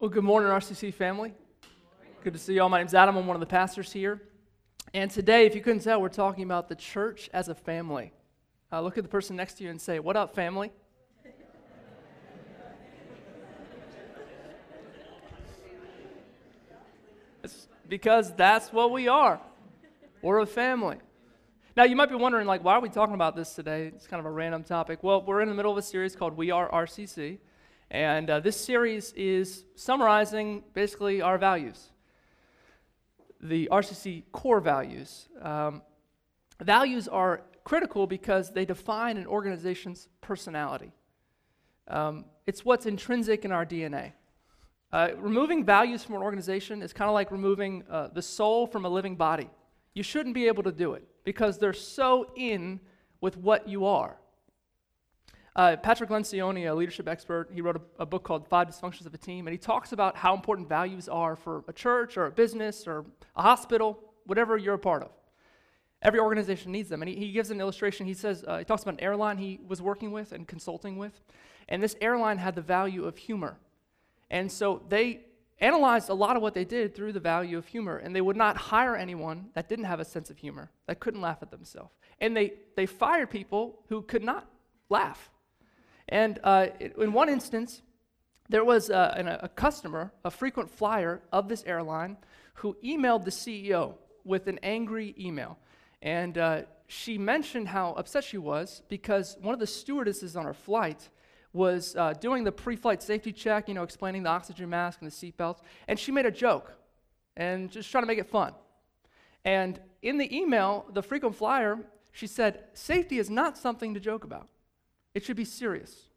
Well, good morning, RCC family. Good to see you all. My name's Adam. I'm one of the pastors here. And today, if you couldn't tell, we're talking about the church as a family. Uh, look at the person next to you and say, What up, family? it's because that's what we are. We're a family. Now, you might be wondering, like, why are we talking about this today? It's kind of a random topic. Well, we're in the middle of a series called We Are RCC. And uh, this series is summarizing basically our values, the RCC core values. Um, values are critical because they define an organization's personality. Um, it's what's intrinsic in our DNA. Uh, removing values from an organization is kind of like removing uh, the soul from a living body. You shouldn't be able to do it because they're so in with what you are. Uh, Patrick Lencioni, a leadership expert, he wrote a, a, book called Five Dysfunctions of a Team, and he talks about how important values are for a church or a business or a hospital, whatever you're a part of. Every organization needs them. And he, he gives an illustration. He says, uh, he talks about an airline he was working with and consulting with. And this airline had the value of humor. And so they analyzed a lot of what they did through the value of humor. And they would not hire anyone that didn't have a sense of humor, that couldn't laugh at themselves. And they, they fired people who could not laugh. And uh, in one instance, there was uh, a, a, customer, a frequent flyer of this airline, who emailed the CEO with an angry email. And uh, she mentioned how upset she was because one of the stewardesses on her flight was uh, doing the pre flight safety check, you know, explaining the oxygen mask and the seatbelts. And she made a joke and just trying to make it fun. And in the email, the frequent flyer, she said, Safety is not something to joke about. It should be serious.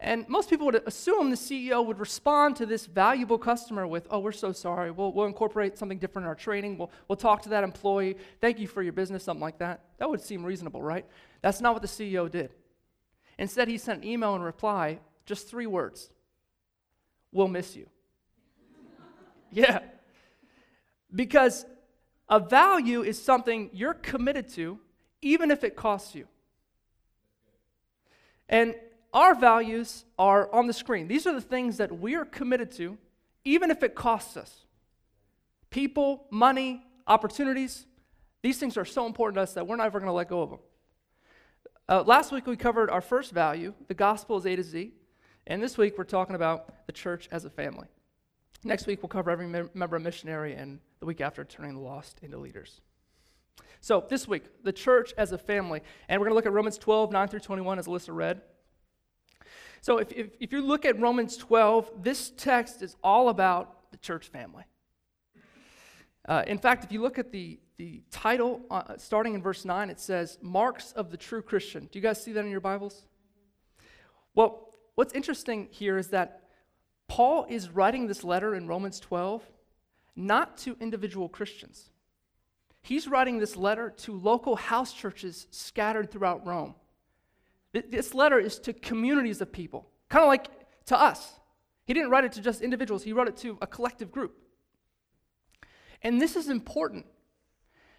And most people would assume the CEO would respond to this valuable customer with, Oh, we're so sorry. We'll, we'll incorporate something different in our training. We'll, we'll talk to that employee. Thank you for your business, something like that. That would seem reasonable, right? That's not what the CEO did. Instead, he sent an email in reply, just three words We'll miss you. yeah. Because a value is something you're committed to, even if it costs you. And our values are on the screen. These are the things that we are committed to, even if it costs us. People, money, opportunities, these things are so important to us that we're not ever going to let go of them. Uh, last week we covered our first value the gospel is A to Z. And this week we're talking about the church as a family. Next week we'll cover every member of missionary, and the week after, turning the lost into leaders. So, this week, the church as a family. And we're going to look at Romans 12, 9 through 21, as Alyssa read. So, if, if, if you look at Romans 12, this text is all about the church family. Uh, in fact, if you look at the, the title, uh, starting in verse 9, it says, Marks of the True Christian. Do you guys see that in your Bibles? Well, what's interesting here is that Paul is writing this letter in Romans 12 not to individual Christians. He's writing this letter to local house churches scattered throughout Rome. This letter is to communities of people, kind of like to us. He didn't write it to just individuals, he wrote it to a collective group. And this is important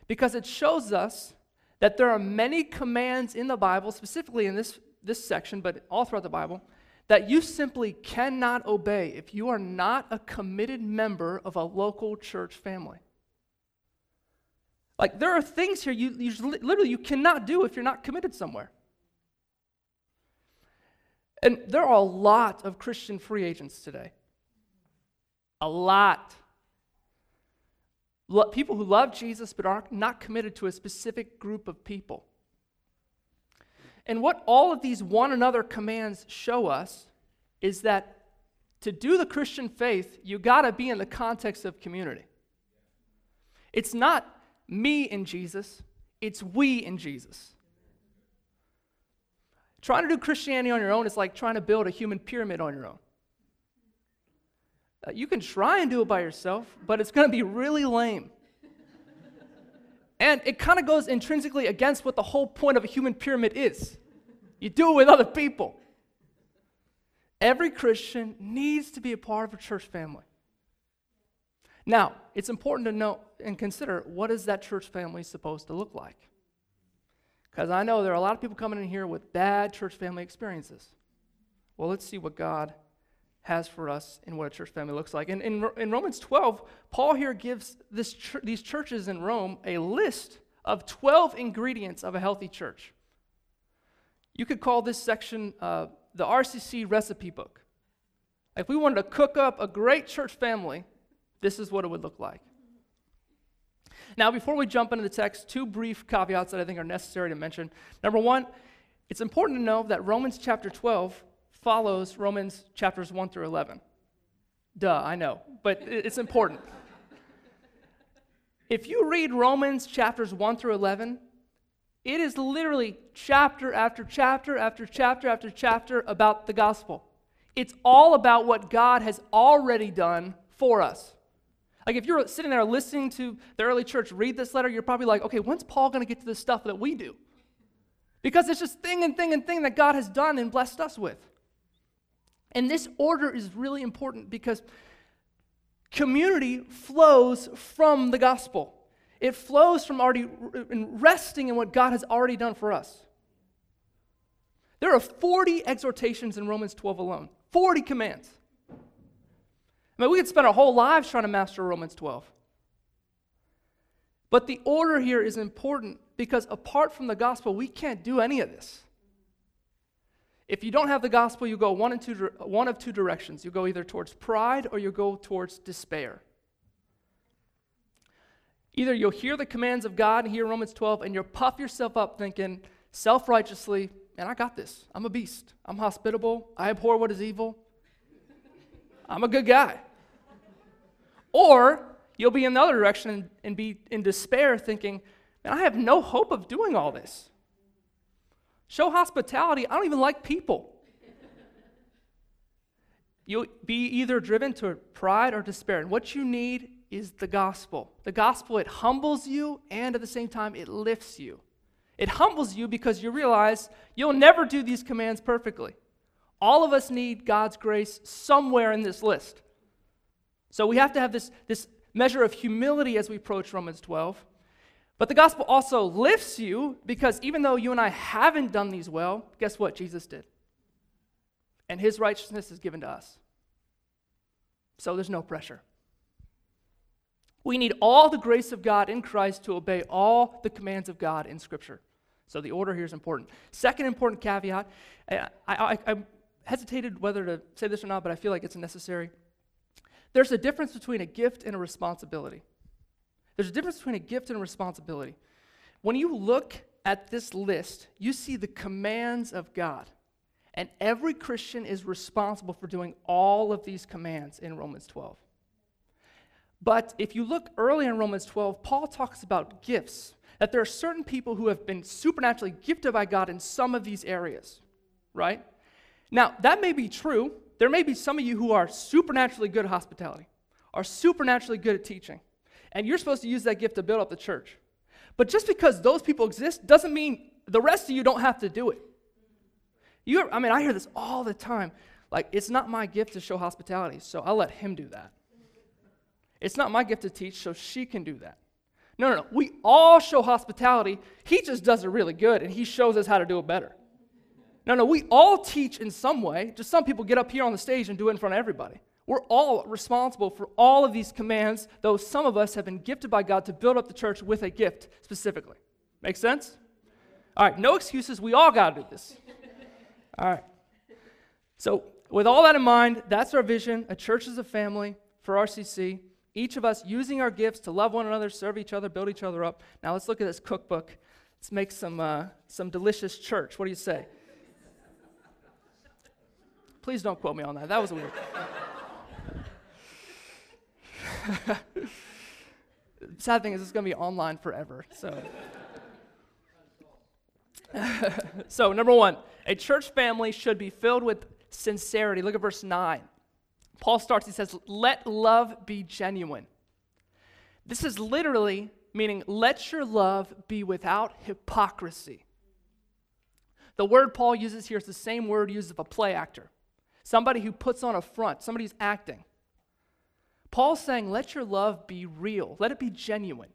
because it shows us that there are many commands in the Bible, specifically in this, this section, but all throughout the Bible, that you simply cannot obey if you are not a committed member of a local church family. Like there are things here you, you literally you cannot do if you're not committed somewhere. And there are a lot of Christian free agents today. A lot. People who love Jesus but are not committed to a specific group of people. And what all of these one another commands show us is that to do the Christian faith, you got to be in the context of community. It's not me in Jesus, it's we in Jesus. Trying to do Christianity on your own is like trying to build a human pyramid on your own. Uh, you can try and do it by yourself, but it's going to be really lame. and it kind of goes intrinsically against what the whole point of a human pyramid is. You do it with other people. Every Christian needs to be a part of a church family. Now, it's important to know and consider what is that church family supposed to look like? Because I know there are a lot of people coming in here with bad church family experiences. Well, let's see what God has for us in what a church family looks like. And in, in Romans 12, Paul here gives this ch- these churches in Rome a list of 12 ingredients of a healthy church. You could call this section uh, the RCC recipe book. If we wanted to cook up a great church family, this is what it would look like. Now, before we jump into the text, two brief caveats that I think are necessary to mention. Number one, it's important to know that Romans chapter 12 follows Romans chapters 1 through 11. Duh, I know, but it's important. if you read Romans chapters 1 through 11, it is literally chapter after chapter after chapter after chapter about the gospel. It's all about what God has already done for us. Like if you're sitting there listening to the early church read this letter, you're probably like, okay, when's Paul going to get to the stuff that we do? Because it's just thing and thing and thing that God has done and blessed us with. And this order is really important because community flows from the gospel. It flows from already resting in what God has already done for us. There are 40 exhortations in Romans 12 alone, 40 commands. I mean, we could spend our whole lives trying to master Romans 12. But the order here is important because apart from the gospel, we can't do any of this. If you don't have the gospel, you go one, and two, one of two directions. You go either towards pride or you go towards despair. Either you'll hear the commands of God and hear Romans 12, and you'll puff yourself up thinking self righteously, and I got this. I'm a beast. I'm hospitable. I abhor what is evil. I'm a good guy. Or you'll be in the other direction and, and be in despair thinking, man, I have no hope of doing all this. Show hospitality. I don't even like people. You'll be either driven to pride or despair. And what you need is the gospel. The gospel, it humbles you and at the same time, it lifts you. It humbles you because you realize you'll never do these commands perfectly. All of us need God's grace somewhere in this list. So we have to have this, this measure of humility as we approach Romans 12. But the gospel also lifts you because even though you and I haven't done these well, guess what? Jesus did. And his righteousness is given to us. So there's no pressure. We need all the grace of God in Christ to obey all the commands of God in Scripture. So the order here is important. Second important caveat I, I, I hesitated whether to say this or not, but I feel like it's necessary. There's a difference between a gift and a responsibility. There's a difference between a gift and a responsibility. When you look at this list, you see the commands of God. And every Christian is responsible for doing all of these commands in Romans 12. But if you look early in Romans 12, Paul talks about gifts, that there are certain people who have been supernaturally gifted by God in some of these areas, right? Now, that may be true. There may be some of you who are supernaturally good at hospitality, are supernaturally good at teaching, and you're supposed to use that gift to build up the church. But just because those people exist doesn't mean the rest of you don't have to do it. You, I mean, I hear this all the time. Like, it's not my gift to show hospitality, so I'll let him do that. It's not my gift to teach, so she can do that. No, no, no. We all show hospitality. He just does it really good, and he shows us how to do it better. No, no, we all teach in some way. Just some people get up here on the stage and do it in front of everybody. We're all responsible for all of these commands, though some of us have been gifted by God to build up the church with a gift specifically. Make sense? All right, no excuses. We all got to do this. All right. So, with all that in mind, that's our vision a church as a family for RCC. Each of us using our gifts to love one another, serve each other, build each other up. Now, let's look at this cookbook. Let's make some, uh, some delicious church. What do you say? Please don't quote me on that. That was weird. Sad thing is, it's going to be online forever. So, so number one, a church family should be filled with sincerity. Look at verse nine. Paul starts. He says, "Let love be genuine." This is literally meaning, "Let your love be without hypocrisy." The word Paul uses here is the same word used of a play actor, somebody who puts on a front, somebody who's acting. Paul's saying, let your love be real, let it be genuine.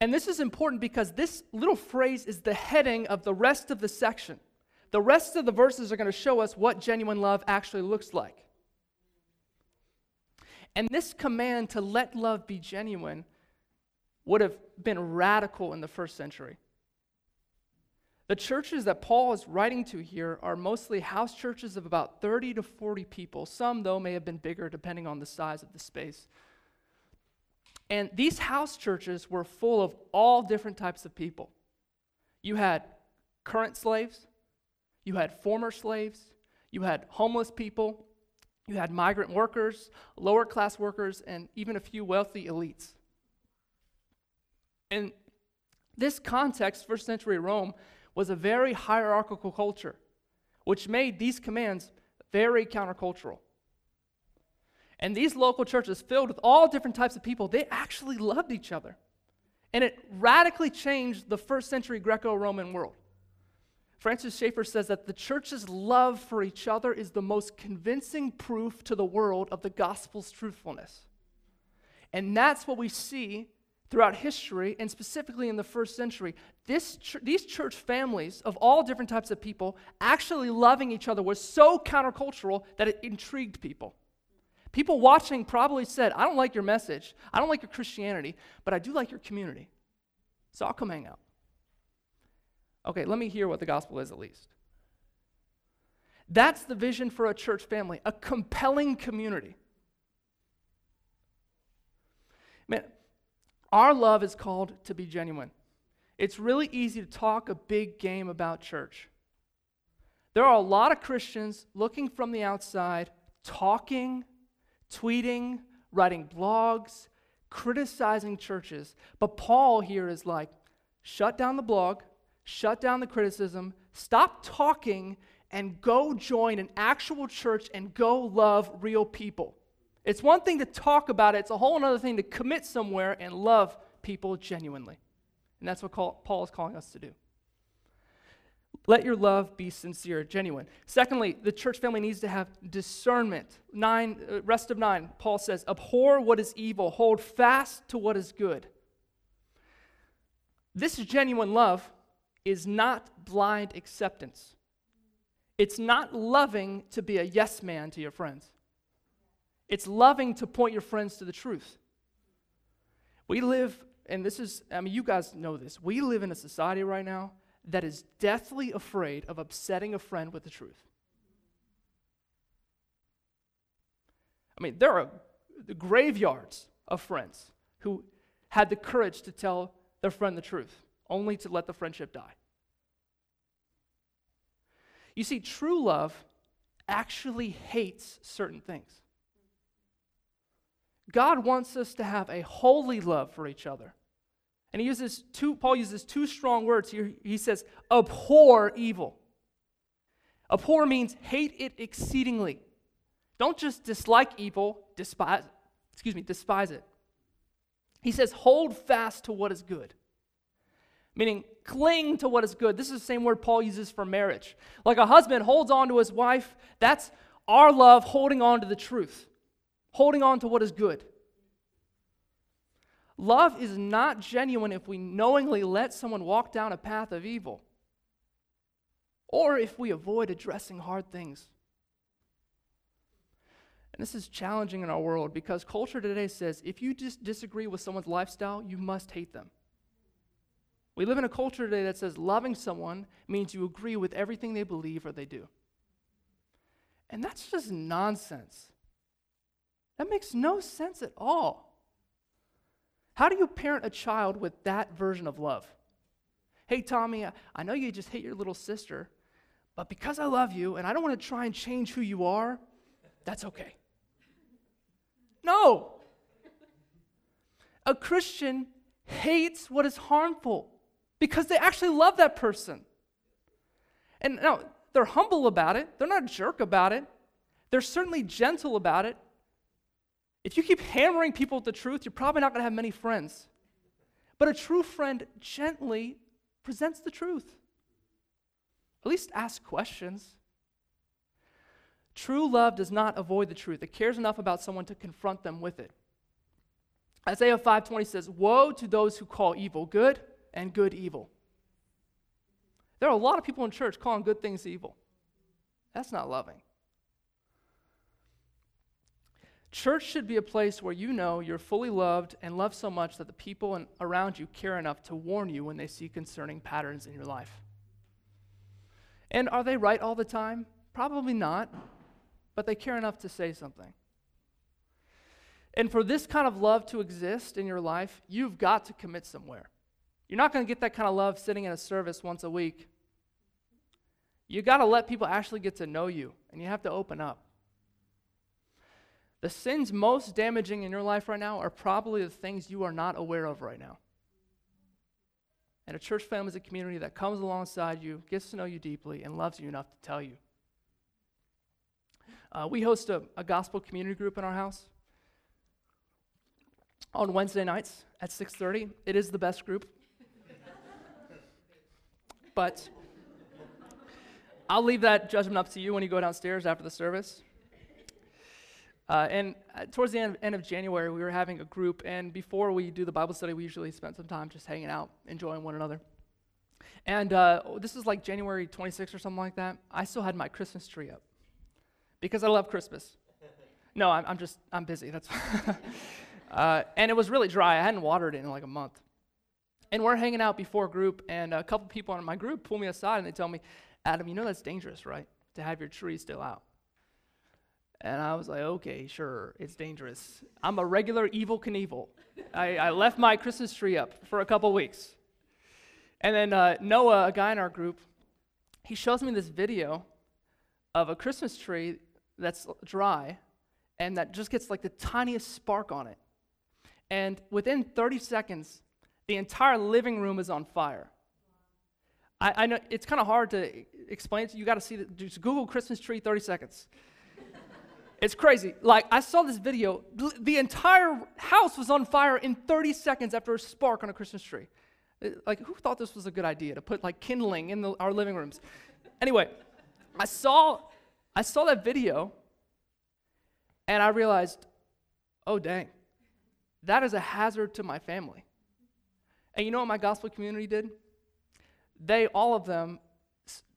And this is important because this little phrase is the heading of the rest of the section. the rest of the verses are going to show us what genuine love actually looks like. And this command to let love be genuine would have been radical in the first century. The churches that Paul is writing to here are mostly house churches of about 30 to 40 people. Some, though, may have been bigger depending on the size of the space. And these house churches were full of all different types of people. You had current slaves, you had former slaves, you had homeless people, you had migrant workers, lower class workers, and even a few wealthy elites. In this context, first century Rome was a very hierarchical culture, which made these commands very countercultural. And these local churches, filled with all different types of people, they actually loved each other. And it radically changed the first century Greco Roman world. Francis Schaeffer says that the church's love for each other is the most convincing proof to the world of the gospel's truthfulness. And that's what we see throughout history, and specifically in the first century. This ch- these church families of all different types of people actually loving each other was so countercultural that it intrigued people. People watching probably said, I don't like your message, I don't like your Christianity, but I do like your community. So I'll come hang out. Okay, let me hear what the gospel is at least. That's the vision for a church family, a compelling community. Man, our love is called to be genuine. It's really easy to talk a big game about church. There are a lot of Christians looking from the outside, talking, tweeting, writing blogs, criticizing churches. But Paul here is like, shut down the blog, shut down the criticism, stop talking, and go join an actual church and go love real people. It's one thing to talk about it, it's a whole other thing to commit somewhere and love people genuinely. And that's what Paul is calling us to do. Let your love be sincere, genuine. Secondly, the church family needs to have discernment. Nine, uh, rest of nine, Paul says, abhor what is evil, hold fast to what is good. This genuine love is not blind acceptance. It's not loving to be a yes man to your friends. It's loving to point your friends to the truth. We live, and this is, I mean, you guys know this. We live in a society right now that is deathly afraid of upsetting a friend with the truth. I mean, there are the graveyards of friends who had the courage to tell their friend the truth, only to let the friendship die. You see, true love actually hates certain things. God wants us to have a holy love for each other. And he uses two, Paul uses two strong words here. He says, abhor evil. Abhor means hate it exceedingly. Don't just dislike evil, despise, excuse me, despise it. He says, hold fast to what is good. Meaning, cling to what is good. This is the same word Paul uses for marriage. Like a husband holds on to his wife, that's our love holding on to the truth holding on to what is good. Love is not genuine if we knowingly let someone walk down a path of evil or if we avoid addressing hard things. And this is challenging in our world because culture today says if you just disagree with someone's lifestyle, you must hate them. We live in a culture today that says loving someone means you agree with everything they believe or they do. And that's just nonsense. That makes no sense at all. How do you parent a child with that version of love? Hey, Tommy, I know you just hate your little sister, but because I love you and I don't want to try and change who you are, that's okay. No. A Christian hates what is harmful because they actually love that person. And now, they're humble about it, they're not a jerk about it, they're certainly gentle about it, if you keep hammering people with the truth, you're probably not going to have many friends. But a true friend gently presents the truth. At least ask questions. True love does not avoid the truth. It cares enough about someone to confront them with it. Isaiah 5:20 says, "Woe to those who call evil good and good evil." There are a lot of people in church calling good things evil. That's not loving. Church should be a place where you know you're fully loved and loved so much that the people around you care enough to warn you when they see concerning patterns in your life. And are they right all the time? Probably not, but they care enough to say something. And for this kind of love to exist in your life, you've got to commit somewhere. You're not going to get that kind of love sitting in a service once a week. You got to let people actually get to know you, and you have to open up. The sins most damaging in your life right now are probably the things you are not aware of right now. And a church family is a community that comes alongside you, gets to know you deeply, and loves you enough to tell you. Uh, we host a, a gospel community group in our house on Wednesday nights at 6:30. It is the best group. but I'll leave that judgment up to you when you go downstairs after the service. Uh, and uh, towards the end, end, of January, we were having a group, and before we do the Bible study, we usually spend some time just hanging out, enjoying one another. And uh, this is like January 26th or something like that. I still had my Christmas tree up because I love Christmas. No, I'm, I'm just, I'm busy. That's uh, and it was really dry. I hadn't watered it in like a month. And we're hanging out before group, and a couple people in my group pull me aside and they tell me, Adam, you know that's dangerous, right? To have your tree still out. And I was like, okay, sure, it's dangerous. I'm a regular Evel Knievel. I, I left my Christmas tree up for a couple weeks. And then uh, Noah, a guy in our group, he shows me this video of a Christmas tree that's dry and that just gets like the tiniest spark on it. And within 30 seconds, the entire living room is on fire. I, I know it's kind of hard to explain. You got to see just Google Christmas tree 30 seconds. It's crazy. Like I saw this video. The entire house was on fire in 30 seconds after a spark on a Christmas tree. Uh, like who thought this was a good idea to put like kindling in the, our living rooms? Anyway, I saw I saw that video, and I realized, oh dang, that is a hazard to my family. And you know what my gospel community did? they, all of them,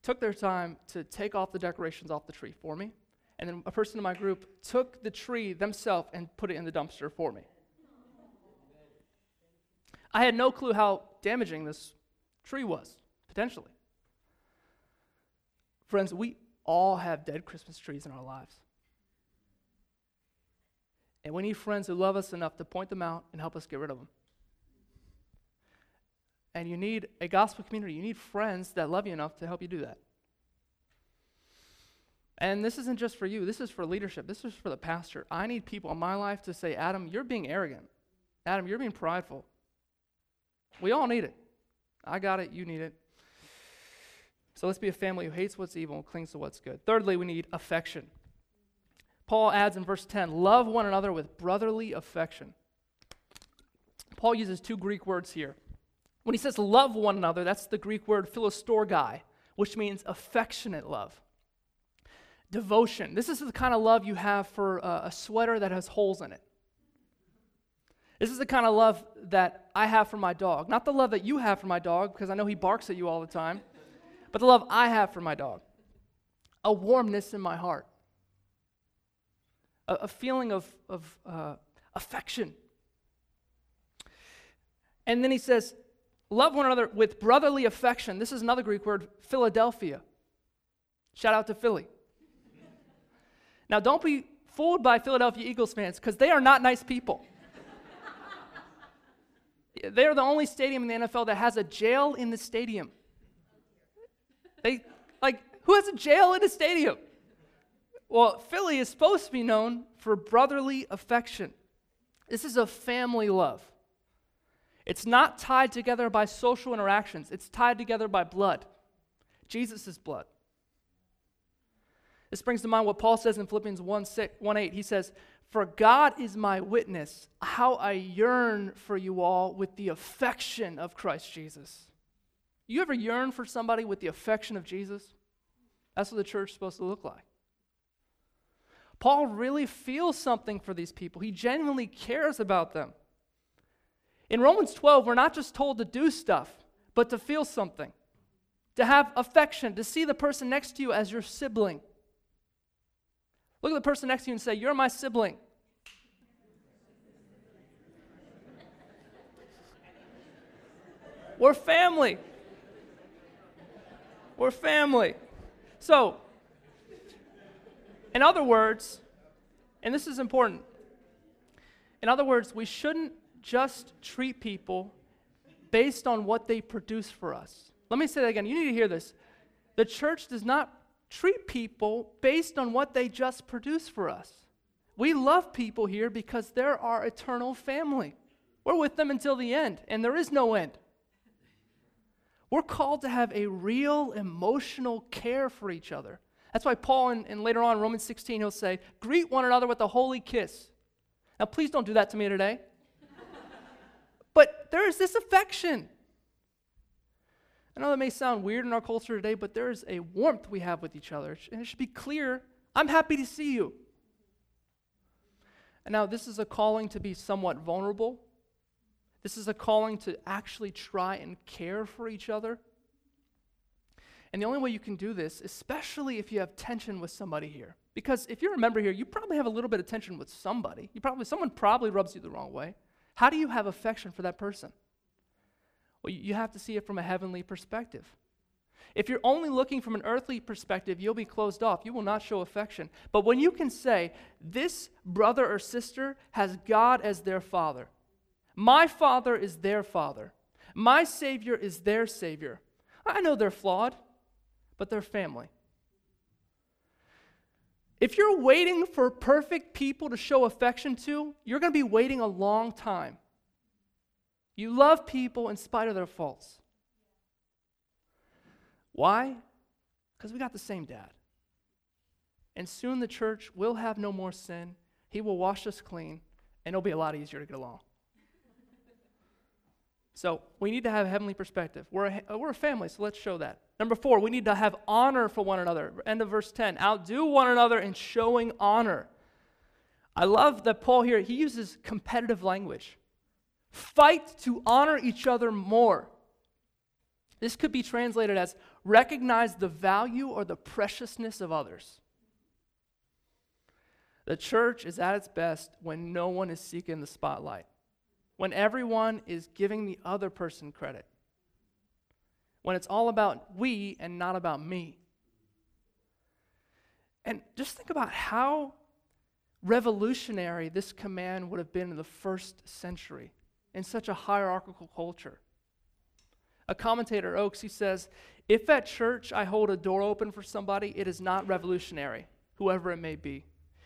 took their time to take off the decorations off the tree for me. And then a person in my group took the tree themselves and put it in the dumpster for me. I had no clue how damaging this tree was, potentially. Friends, we all have dead Christmas trees in our lives. And we need friends who love us enough to point them out and help us get rid of them. And you need a gospel community. You need friends that love you enough to help you do that. And this isn't just for you, this is for leadership. This is for the pastor. I need people in my life to say, Adam, you're being arrogant. Adam, you're being prideful. We all need it. I got it, you need it. So let's be a family who hates what's evil and clings to what's good. Thirdly, we need affection. Paul adds in verse 10 love one another with brotherly affection. Paul uses two Greek words here when he says love one another, that's the Greek word philostorgai, which means affectionate love. Devotion. This is the kind of love you have for uh, a sweater that has holes in it. This is the kind of love that I have for my dog. Not the love that you have for my dog, because I know he barks at you all the time, but the love I have for my dog. A warmness in my heart, a, a feeling of, of uh, affection. And then he says, Love one another with brotherly affection. This is another Greek word, Philadelphia. Shout out to Philly. Now, don't be fooled by Philadelphia Eagles fans because they are not nice people. they are the only stadium in the NFL that has a jail in the stadium. They, like, who has a jail in a stadium? Well, Philly is supposed to be known for brotherly affection. This is a family love. It's not tied together by social interactions, it's tied together by blood Jesus' blood. This brings to mind what Paul says in Philippians 1, 6, 1 8. He says, For God is my witness, how I yearn for you all with the affection of Christ Jesus. You ever yearn for somebody with the affection of Jesus? That's what the church is supposed to look like. Paul really feels something for these people. He genuinely cares about them. In Romans 12, we're not just told to do stuff, but to feel something. to have affection, to see the person next to you as your sibling. The person next to you and say, You're my sibling. We're family. We're family. So, in other words, and this is important, in other words, we shouldn't just treat people based on what they produce for us. Let me say that again. You need to hear this. The church does not treat people based on what they just produce for us. We love people here because they're our eternal family. We're with them until the end, and there is no end. We're called to have a real emotional care for each other. That's why Paul, and, and later on, Romans 16, he'll say, Greet one another with a holy kiss. Now, please don't do that to me today. but there is this affection. I know that may sound weird in our culture today, but there is a warmth we have with each other. And it should be clear I'm happy to see you. And now, this is a calling to be somewhat vulnerable. This is a calling to actually try and care for each other. And the only way you can do this, especially if you have tension with somebody here, because if you're a member here, you probably have a little bit of tension with somebody. You probably someone probably rubs you the wrong way. How do you have affection for that person? Well, you have to see it from a heavenly perspective. If you're only looking from an earthly perspective, you'll be closed off. You will not show affection. But when you can say, This brother or sister has God as their father, my father is their father, my Savior is their Savior. I know they're flawed, but they're family. If you're waiting for perfect people to show affection to, you're going to be waiting a long time. You love people in spite of their faults. Why? Because we got the same dad. And soon the church will have no more sin. He will wash us clean, and it'll be a lot easier to get along. So we need to have a heavenly perspective. We're a, uh, we're a family, so let's show that. Number four, we need to have honor for one another. End of verse 10. Outdo one another in showing honor. I love that Paul here, he uses competitive language. Fight to honor each other more. This could be translated as recognize the value or the preciousness of others. The church is at its best when no one is seeking the spotlight, when everyone is giving the other person credit, when it's all about we and not about me. And just think about how revolutionary this command would have been in the first century in such a hierarchical culture. A commentator, Oakes, he says, if at church I hold a door open for somebody, it is not revolutionary, whoever it may be.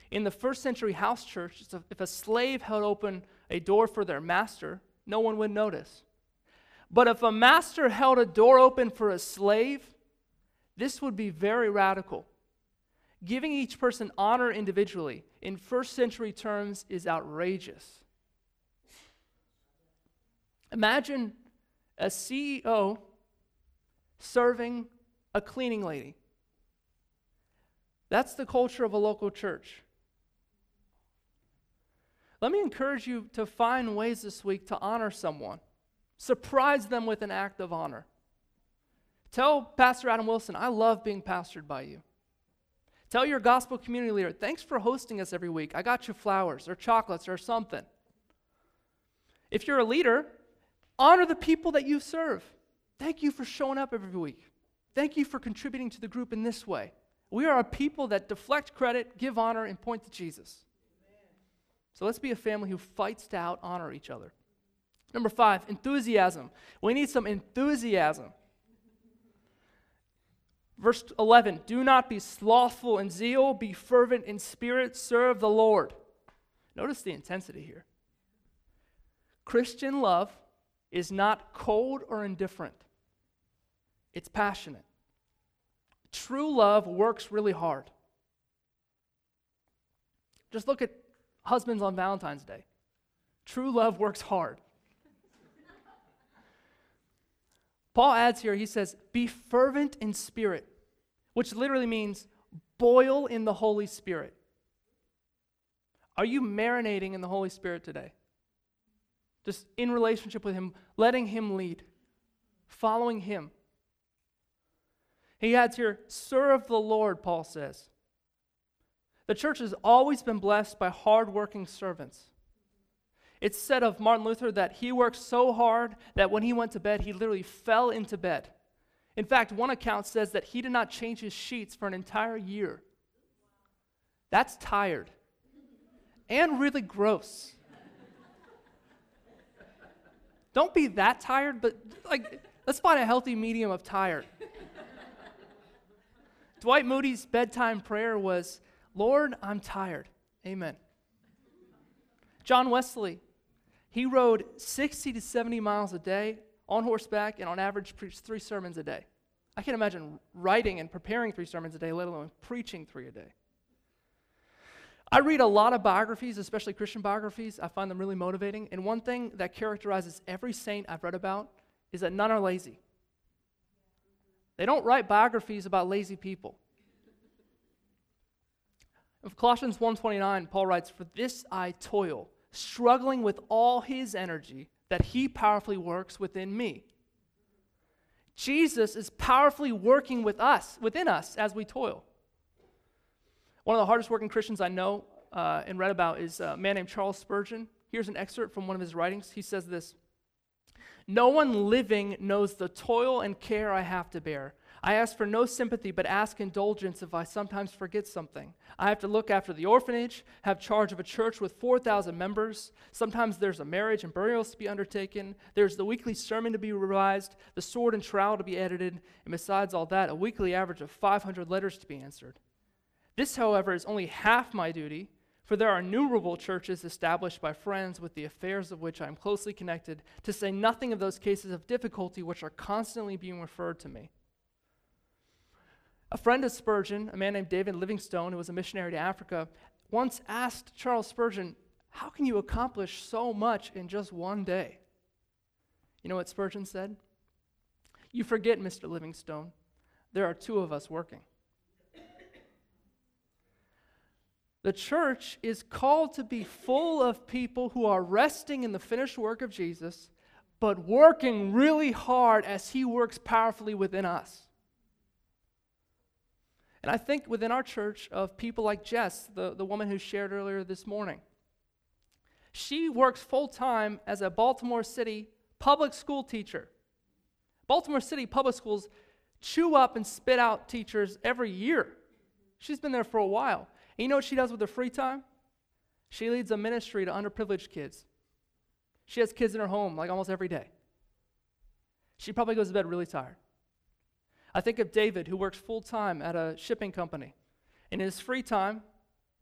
In the first century house church, if a slave held open a door for their master, no one would notice. But if a master held a door open for a slave, this would be very radical. Giving each person honor individually in first century terms is outrageous. Imagine a CEO serving a cleaning lady. That's the culture of a local church. Let me encourage you to find ways this week to honor someone. Surprise them with an act of honor. Tell Pastor Adam Wilson, I love being pastored by you. Tell your gospel community leader, thanks for hosting us every week. I got you flowers or chocolates or something. If you're a leader, Honor the people that you serve. Thank you for showing up every week. Thank you for contributing to the group in this way. We are a people that deflect credit, give honor, and point to Jesus. So let's be a family who fights to out honor each other. Number five, enthusiasm. We need some enthusiasm. Verse 11 Do not be slothful in zeal, be fervent in spirit, serve the Lord. Notice the intensity here. Christian love is not cold or indifferent, it's passionate. True love works really hard. Just look at husbands on Valentine's Day. True love works hard. Paul adds here, he says, be fervent in spirit, which literally means boil in the Holy Spirit. Are you marinating in the Holy Spirit today? Just in relationship with Him, letting Him lead, following Him. He adds here, serve the Lord, Paul says. The church has always been blessed by hardworking servants. It's said of Martin Luther that he worked so hard that when he went to bed, he literally fell into bed. In fact, one account says that he did not change his sheets for an entire year. That's tired and really gross. Don't be that tired, but like, let's find a healthy medium of tired. Dwight Moody's bedtime prayer was, Lord, I'm tired. Amen. John Wesley, he rode 60 to 70 miles a day on horseback and on average preached three sermons a day. I can't imagine writing and preparing three sermons a day, let alone preaching three a day. I read a lot of biographies, especially Christian biographies. I find them really motivating. And one thing that characterizes every saint I've read about is that none are lazy. They don't write biographies about lazy people. In Colossians 1:29, Paul writes, "For this I toil, struggling with all his energy that he powerfully works within me." Jesus is powerfully working with us, within us as we toil. One of the hardest working Christians I know uh, and read about is a man named Charles Spurgeon. Here's an excerpt from one of his writings. He says this No one living knows the toil and care I have to bear. I ask for no sympathy, but ask indulgence if I sometimes forget something. I have to look after the orphanage, have charge of a church with 4,000 members. Sometimes there's a marriage and burials to be undertaken. There's the weekly sermon to be revised, the sword and trowel to be edited, and besides all that, a weekly average of 500 letters to be answered. This, however, is only half my duty, for there are innumerable churches established by friends with the affairs of which I am closely connected, to say nothing of those cases of difficulty which are constantly being referred to me. A friend of Spurgeon, a man named David Livingstone, who was a missionary to Africa, once asked Charles Spurgeon, How can you accomplish so much in just one day? You know what Spurgeon said? You forget, Mr. Livingstone, there are two of us working. The church is called to be full of people who are resting in the finished work of Jesus, but working really hard as He works powerfully within us. And I think within our church of people like Jess, the, the woman who shared earlier this morning. She works full time as a Baltimore City public school teacher. Baltimore City public schools chew up and spit out teachers every year. She's been there for a while. And you know what she does with her free time? She leads a ministry to underprivileged kids. She has kids in her home like almost every day. She probably goes to bed really tired. I think of David, who works full time at a shipping company. In his free time,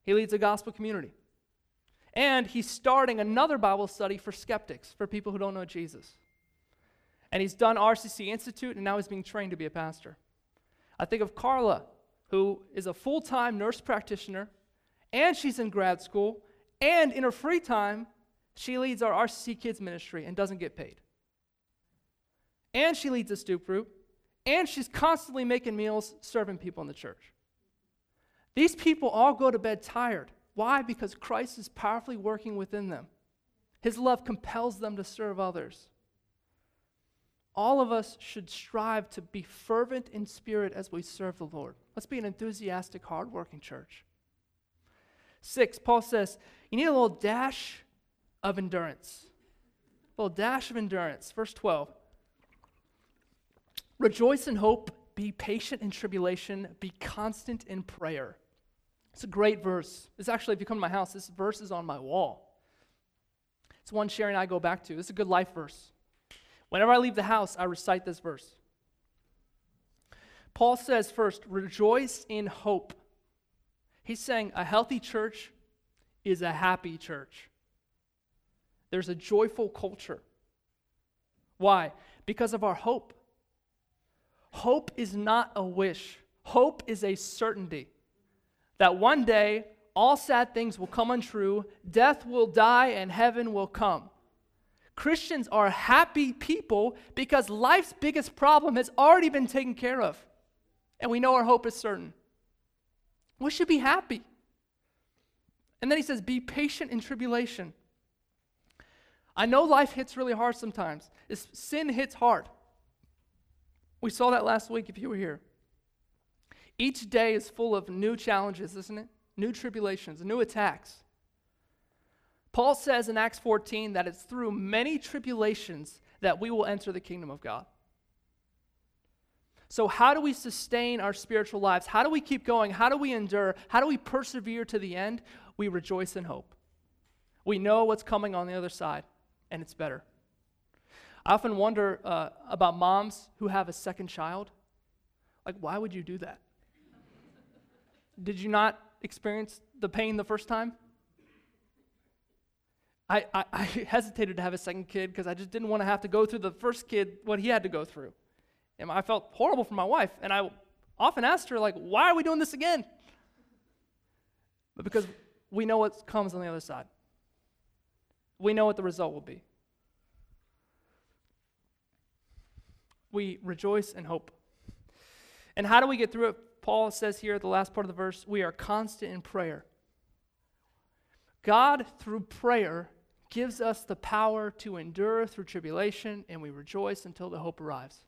he leads a gospel community. And he's starting another Bible study for skeptics, for people who don't know Jesus. And he's done RCC Institute, and now he's being trained to be a pastor. I think of Carla, who is a full time nurse practitioner, and she's in grad school, and in her free time, she leads our RCC Kids ministry and doesn't get paid. And she leads a stoop group, and she's constantly making meals, serving people in the church. These people all go to bed tired. Why? Because Christ is powerfully working within them. His love compels them to serve others. All of us should strive to be fervent in spirit as we serve the Lord. Let's be an enthusiastic, hardworking church. Six, Paul says, you need a little dash of endurance. A little dash of endurance. Verse 12. Rejoice in hope, be patient in tribulation, be constant in prayer. It's a great verse. It's actually, if you come to my house, this verse is on my wall. It's one Sherry and I go back to. It's a good life verse. Whenever I leave the house, I recite this verse. Paul says first, rejoice in hope. He's saying a healthy church is a happy church. There's a joyful culture. Why? Because of our hope. Hope is not a wish, hope is a certainty that one day all sad things will come untrue, death will die, and heaven will come. Christians are happy people because life's biggest problem has already been taken care of, and we know our hope is certain. We should be happy. And then he says, Be patient in tribulation. I know life hits really hard sometimes. sin hits hard. We saw that last week if you were here. Each day is full of new challenges, isn't it? New tribulations, new attacks. Paul says in Acts 14 that it's through many tribulations that we will enter the kingdom of God. So, how do we sustain our spiritual lives? How do we keep going? How do we endure? How do we persevere to the end? We rejoice in hope. We know what's coming on the other side, and it's better. I often wonder uh, about moms who have a second child. Like, why would you do that? Did you not experience the pain the first time? I, I, I hesitated to have a second kid because I just didn't want to have to go through the first kid, what he had to go through. And I felt horrible for my wife. And I often asked her, like, why are we doing this again? But because we know what comes on the other side, we know what the result will be. We rejoice and hope. And how do we get through it? Paul says here at the last part of the verse, we are constant in prayer. God, through prayer, gives us the power to endure through tribulation, and we rejoice until the hope arrives.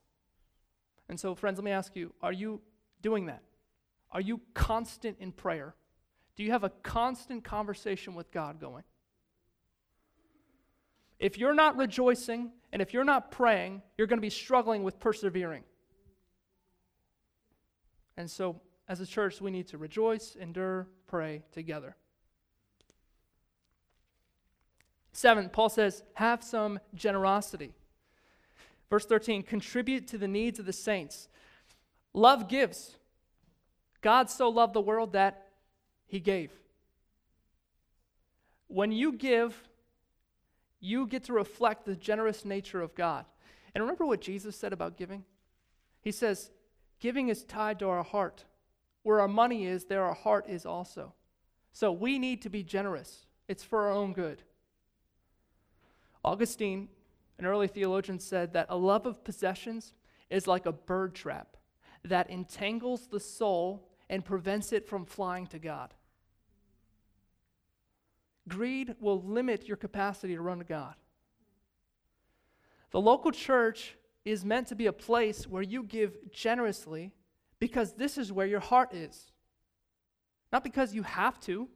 And so, friends, let me ask you are you doing that? Are you constant in prayer? Do you have a constant conversation with God going? If you're not rejoicing and if you're not praying, you're going to be struggling with persevering. And so, as a church, we need to rejoice, endure, pray together. Seven, Paul says, have some generosity. Verse 13, contribute to the needs of the saints. Love gives. God so loved the world that he gave. When you give, you get to reflect the generous nature of God. And remember what Jesus said about giving? He says, Giving is tied to our heart. Where our money is, there our heart is also. So we need to be generous. It's for our own good. Augustine, an early theologian, said that a love of possessions is like a bird trap that entangles the soul and prevents it from flying to God. Greed will limit your capacity to run to God. The local church is meant to be a place where you give generously because this is where your heart is. Not because you have to.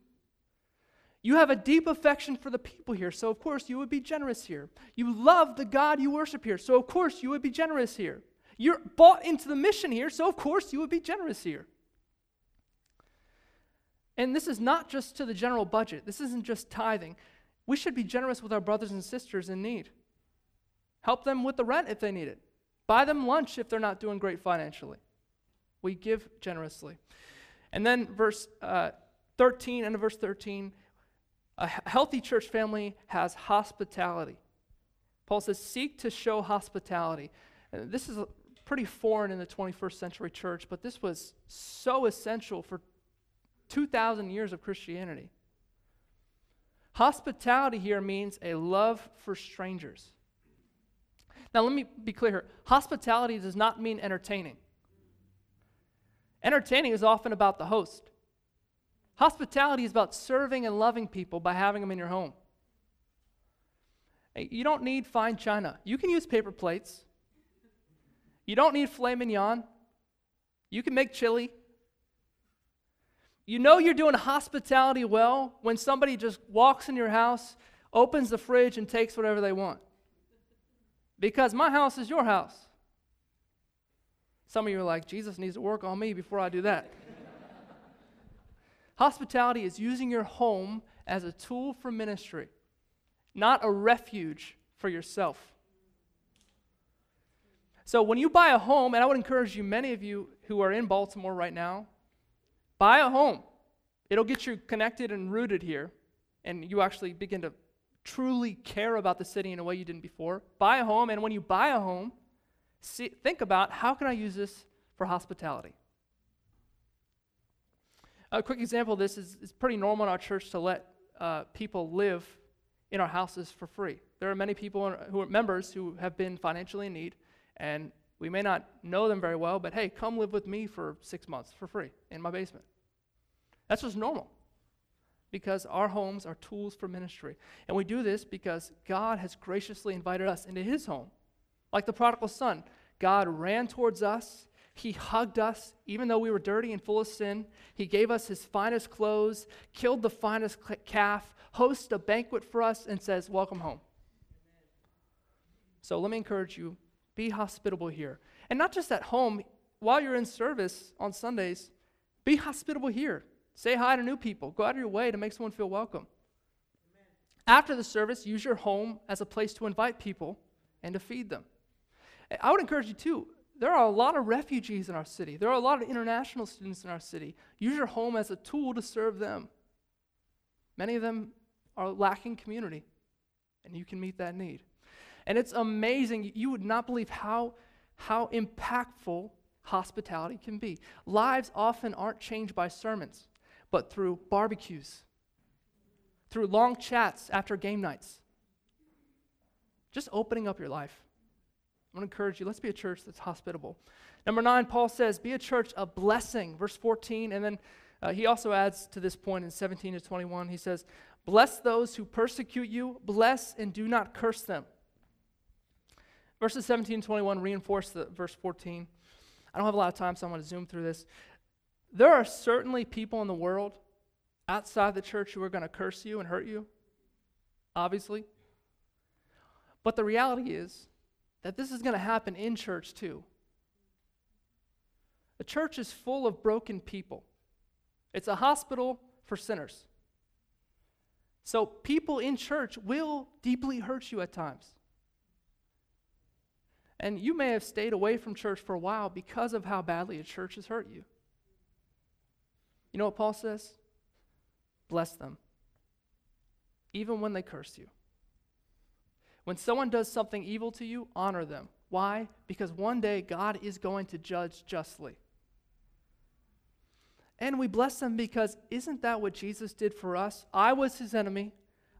You have a deep affection for the people here, so of course you would be generous here. You love the God you worship here, so of course you would be generous here. You're bought into the mission here, so of course you would be generous here. And this is not just to the general budget, this isn't just tithing. We should be generous with our brothers and sisters in need. Help them with the rent if they need it. Buy them lunch if they're not doing great financially. We give generously. And then verse uh, 13, and verse 13, a healthy church family has hospitality. Paul says, seek to show hospitality. And this is pretty foreign in the 21st century church, but this was so essential for 2,000 years of Christianity. Hospitality here means a love for strangers. Now, let me be clear here hospitality does not mean entertaining. Entertaining is often about the host. Hospitality is about serving and loving people by having them in your home. You don't need fine china. You can use paper plates. You don't need filet mignon. You can make chili. You know you're doing hospitality well when somebody just walks in your house, opens the fridge, and takes whatever they want because my house is your house. Some of you are like, Jesus needs to work on me before I do that. Hospitality is using your home as a tool for ministry, not a refuge for yourself. So when you buy a home, and I would encourage you, many of you who are in Baltimore right now, buy a home. It'll get you connected and rooted here, and you actually begin to truly care about the city in a way you didn't before. Buy a home, and when you buy a home, see, think about how can I use this for hospitality? A quick example of this is it's pretty normal in our church to let uh, people live in our houses for free. There are many people who are members who have been financially in need, and we may not know them very well, but hey, come live with me for six months for free in my basement. That's just normal because our homes are tools for ministry. And we do this because God has graciously invited us into his home. Like the prodigal son, God ran towards us, He hugged us, even though we were dirty and full of sin. He gave us his finest clothes, killed the finest calf, hosts a banquet for us, and says, Welcome home. So let me encourage you be hospitable here. And not just at home, while you're in service on Sundays, be hospitable here. Say hi to new people. Go out of your way to make someone feel welcome. After the service, use your home as a place to invite people and to feed them. I would encourage you too. There are a lot of refugees in our city. There are a lot of international students in our city. Use your home as a tool to serve them. Many of them are lacking community, and you can meet that need. And it's amazing. You would not believe how, how impactful hospitality can be. Lives often aren't changed by sermons, but through barbecues, through long chats after game nights. Just opening up your life. I want to encourage you, let's be a church that's hospitable. Number nine, Paul says, be a church of blessing, verse 14. And then uh, he also adds to this point in 17 to 21, he says, Bless those who persecute you, bless and do not curse them. Verses 17 and 21 reinforce the verse 14. I don't have a lot of time, so I'm going to zoom through this. There are certainly people in the world outside the church who are going to curse you and hurt you, obviously. But the reality is that this is going to happen in church too. The church is full of broken people, it's a hospital for sinners. So, people in church will deeply hurt you at times. And you may have stayed away from church for a while because of how badly a church has hurt you. You know what Paul says? Bless them, even when they curse you. When someone does something evil to you, honor them. Why? Because one day God is going to judge justly. And we bless them because isn't that what Jesus did for us? I was his enemy.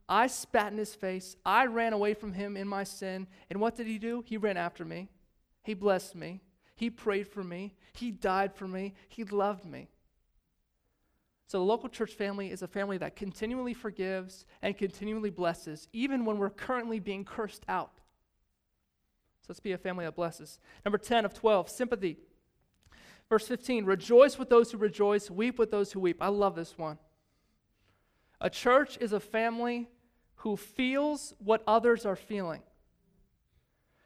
I spat in his face. I ran away from him in my sin. And what did he do? He ran after me. He blessed me. He prayed for me. He died for me. He loved me. So, the local church family is a family that continually forgives and continually blesses, even when we're currently being cursed out. So, let's be a family that blesses. Number 10 of 12, sympathy. Verse 15, rejoice with those who rejoice, weep with those who weep. I love this one. A church is a family who feels what others are feeling.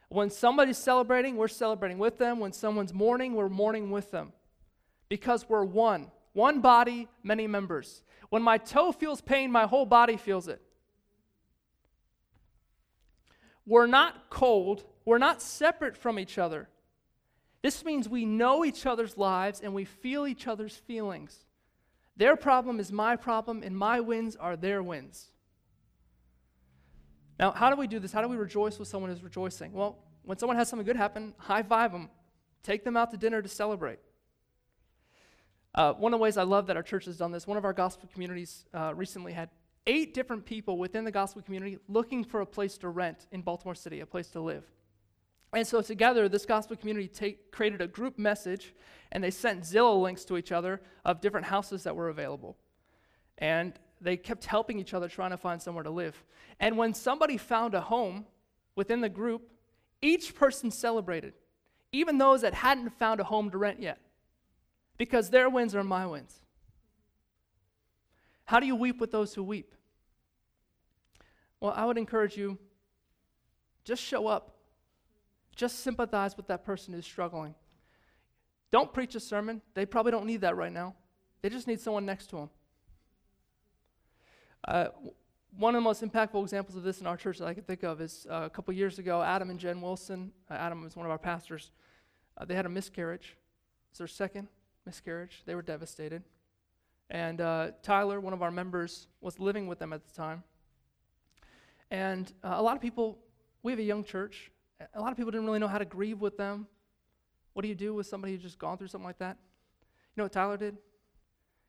When somebody's celebrating, we're celebrating with them. When someone's mourning, we're mourning with them. Because we're one. One body, many members. When my toe feels pain, my whole body feels it. We're not cold. We're not separate from each other. This means we know each other's lives and we feel each other's feelings. Their problem is my problem, and my wins are their wins. Now, how do we do this? How do we rejoice with someone who's rejoicing? Well, when someone has something good happen, high five them, take them out to dinner to celebrate. Uh, one of the ways I love that our church has done this, one of our gospel communities uh, recently had eight different people within the gospel community looking for a place to rent in Baltimore City, a place to live. And so together, this gospel community take, created a group message, and they sent Zillow links to each other of different houses that were available. And they kept helping each other trying to find somewhere to live. And when somebody found a home within the group, each person celebrated, even those that hadn't found a home to rent yet, because their wins are my wins. How do you weep with those who weep? Well, I would encourage you just show up. Just sympathize with that person who's struggling. Don't preach a sermon. They probably don't need that right now. They just need someone next to them. Uh, one of the most impactful examples of this in our church that I can think of is uh, a couple years ago, Adam and Jen Wilson. Uh, Adam was one of our pastors. Uh, they had a miscarriage. It's their second miscarriage. They were devastated. And uh, Tyler, one of our members, was living with them at the time. And uh, a lot of people, we have a young church. A lot of people didn't really know how to grieve with them. What do you do with somebody who's just gone through something like that? You know what Tyler did?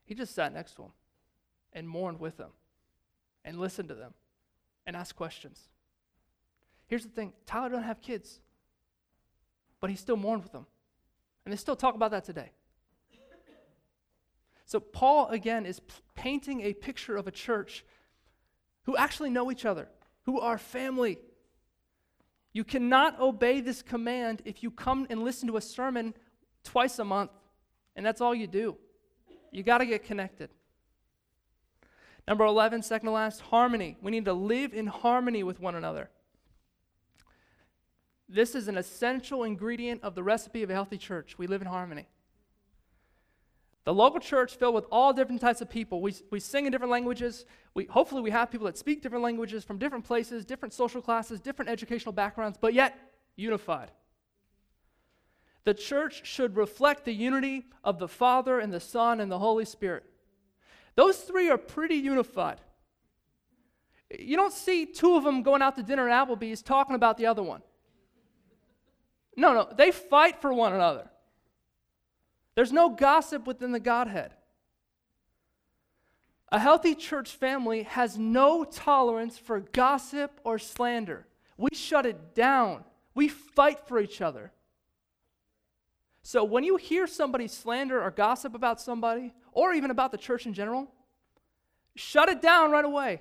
He just sat next to him and mourned with them and listened to them and asked questions. Here's the thing Tyler doesn't have kids, but he still mourned with them. And they still talk about that today. So, Paul, again, is p- painting a picture of a church who actually know each other, who are family. You cannot obey this command if you come and listen to a sermon twice a month, and that's all you do. You got to get connected. Number 11, second to last, harmony. We need to live in harmony with one another. This is an essential ingredient of the recipe of a healthy church. We live in harmony. The local church filled with all different types of people. We, we sing in different languages. We, hopefully, we have people that speak different languages from different places, different social classes, different educational backgrounds, but yet unified. The church should reflect the unity of the Father and the Son and the Holy Spirit. Those three are pretty unified. You don't see two of them going out to dinner at Applebee's talking about the other one. No, no, they fight for one another. There's no gossip within the Godhead. A healthy church family has no tolerance for gossip or slander. We shut it down. We fight for each other. So when you hear somebody slander or gossip about somebody, or even about the church in general, shut it down right away.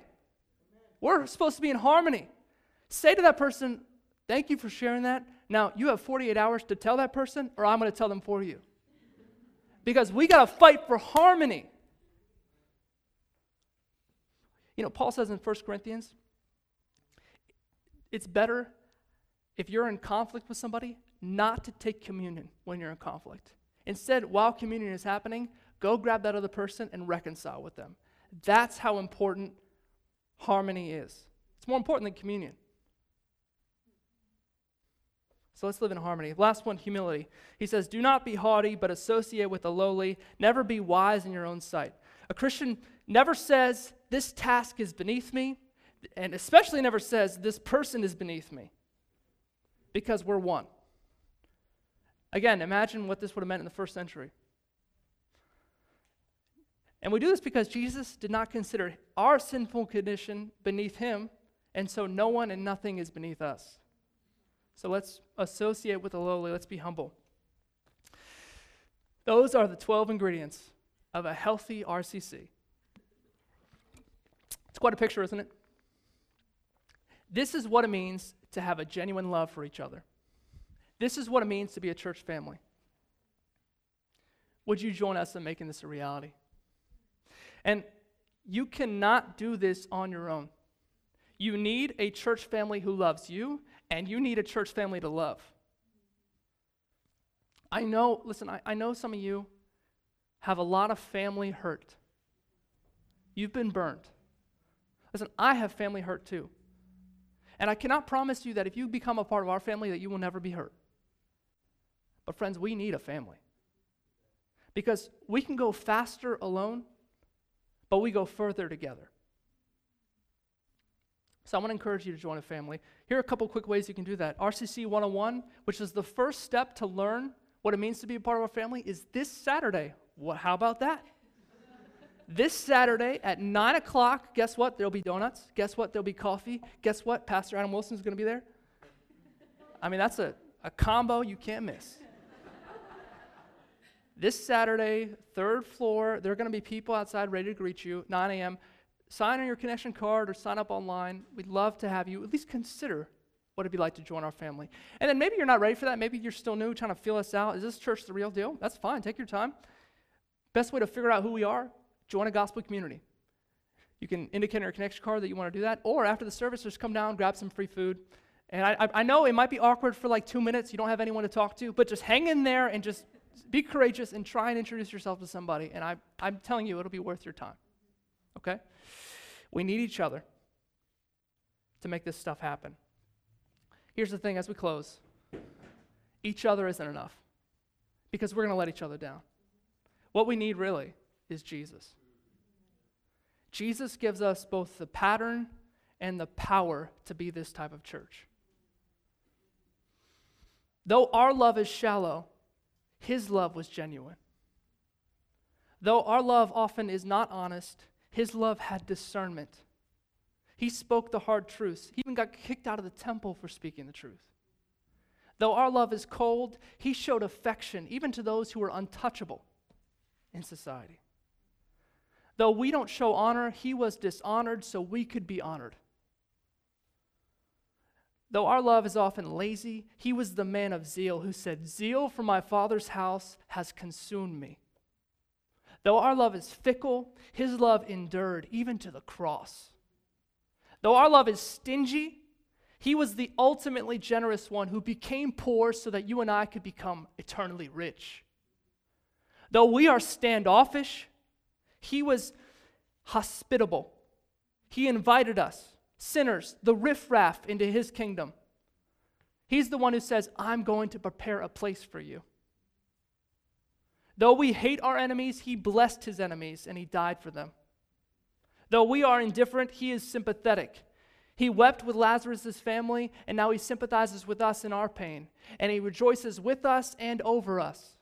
We're supposed to be in harmony. Say to that person, Thank you for sharing that. Now, you have 48 hours to tell that person, or I'm going to tell them for you. Because we got to fight for harmony. You know, Paul says in 1 Corinthians, it's better if you're in conflict with somebody not to take communion when you're in conflict. Instead, while communion is happening, Go grab that other person and reconcile with them. That's how important harmony is. It's more important than communion. So let's live in harmony. Last one, humility. He says, Do not be haughty, but associate with the lowly. Never be wise in your own sight. A Christian never says, This task is beneath me, and especially never says, This person is beneath me, because we're one. Again, imagine what this would have meant in the first century. And we do this because Jesus did not consider our sinful condition beneath him, and so no one and nothing is beneath us. So let's associate with the lowly, let's be humble. Those are the 12 ingredients of a healthy RCC. It's quite a picture, isn't it? This is what it means to have a genuine love for each other. This is what it means to be a church family. Would you join us in making this a reality? And you cannot do this on your own. You need a church family who loves you, and you need a church family to love. I know, listen, I, I know some of you have a lot of family hurt. You've been burned. Listen, I have family hurt too. And I cannot promise you that if you become a part of our family that you will never be hurt. But friends, we need a family. Because we can go faster alone but we go further together. So I want to encourage you to join a family. Here are a couple quick ways you can do that. RCC 101, which is the first step to learn what it means to be a part of a family, is this Saturday. What, how about that? this Saturday at 9 o'clock, guess what? There'll be donuts. Guess what? There'll be coffee. Guess what? Pastor Adam Wilson is going to be there. I mean, that's a, a combo you can't miss. This Saturday, third floor, there are going to be people outside ready to greet you, 9 a.m. Sign on your connection card or sign up online. We'd love to have you at least consider what it'd be like to join our family. And then maybe you're not ready for that. Maybe you're still new, trying to feel us out. Is this church the real deal? That's fine. Take your time. Best way to figure out who we are, join a gospel community. You can indicate on your connection card that you want to do that, or after the service, just come down, grab some free food. And I, I know it might be awkward for like two minutes. You don't have anyone to talk to, but just hang in there and just be courageous and try and introduce yourself to somebody. And I, I'm telling you, it'll be worth your time. Okay? We need each other to make this stuff happen. Here's the thing as we close each other isn't enough because we're going to let each other down. What we need really is Jesus. Jesus gives us both the pattern and the power to be this type of church. Though our love is shallow, his love was genuine. Though our love often is not honest, his love had discernment. He spoke the hard truths. He even got kicked out of the temple for speaking the truth. Though our love is cold, he showed affection even to those who were untouchable in society. Though we don't show honor, he was dishonored so we could be honored. Though our love is often lazy, he was the man of zeal who said, Zeal for my father's house has consumed me. Though our love is fickle, his love endured even to the cross. Though our love is stingy, he was the ultimately generous one who became poor so that you and I could become eternally rich. Though we are standoffish, he was hospitable. He invited us, sinners, the riffraff, into his kingdom. He's the one who says, I'm going to prepare a place for you. Though we hate our enemies, he blessed his enemies and he died for them. Though we are indifferent, he is sympathetic. He wept with Lazarus' family, and now he sympathizes with us in our pain, and he rejoices with us and over us.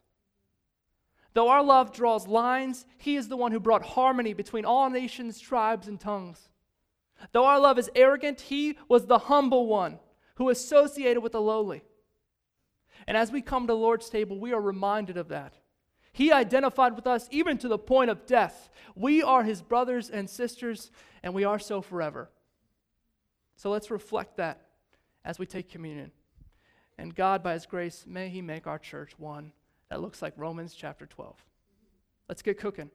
Though our love draws lines, he is the one who brought harmony between all nations, tribes, and tongues. Though our love is arrogant, he was the humble one who associated with the lowly. And as we come to the Lord's table, we are reminded of that. He identified with us even to the point of death. We are his brothers and sisters, and we are so forever. So let's reflect that as we take communion. And God, by his grace, may he make our church one that looks like Romans chapter 12. Let's get cooking.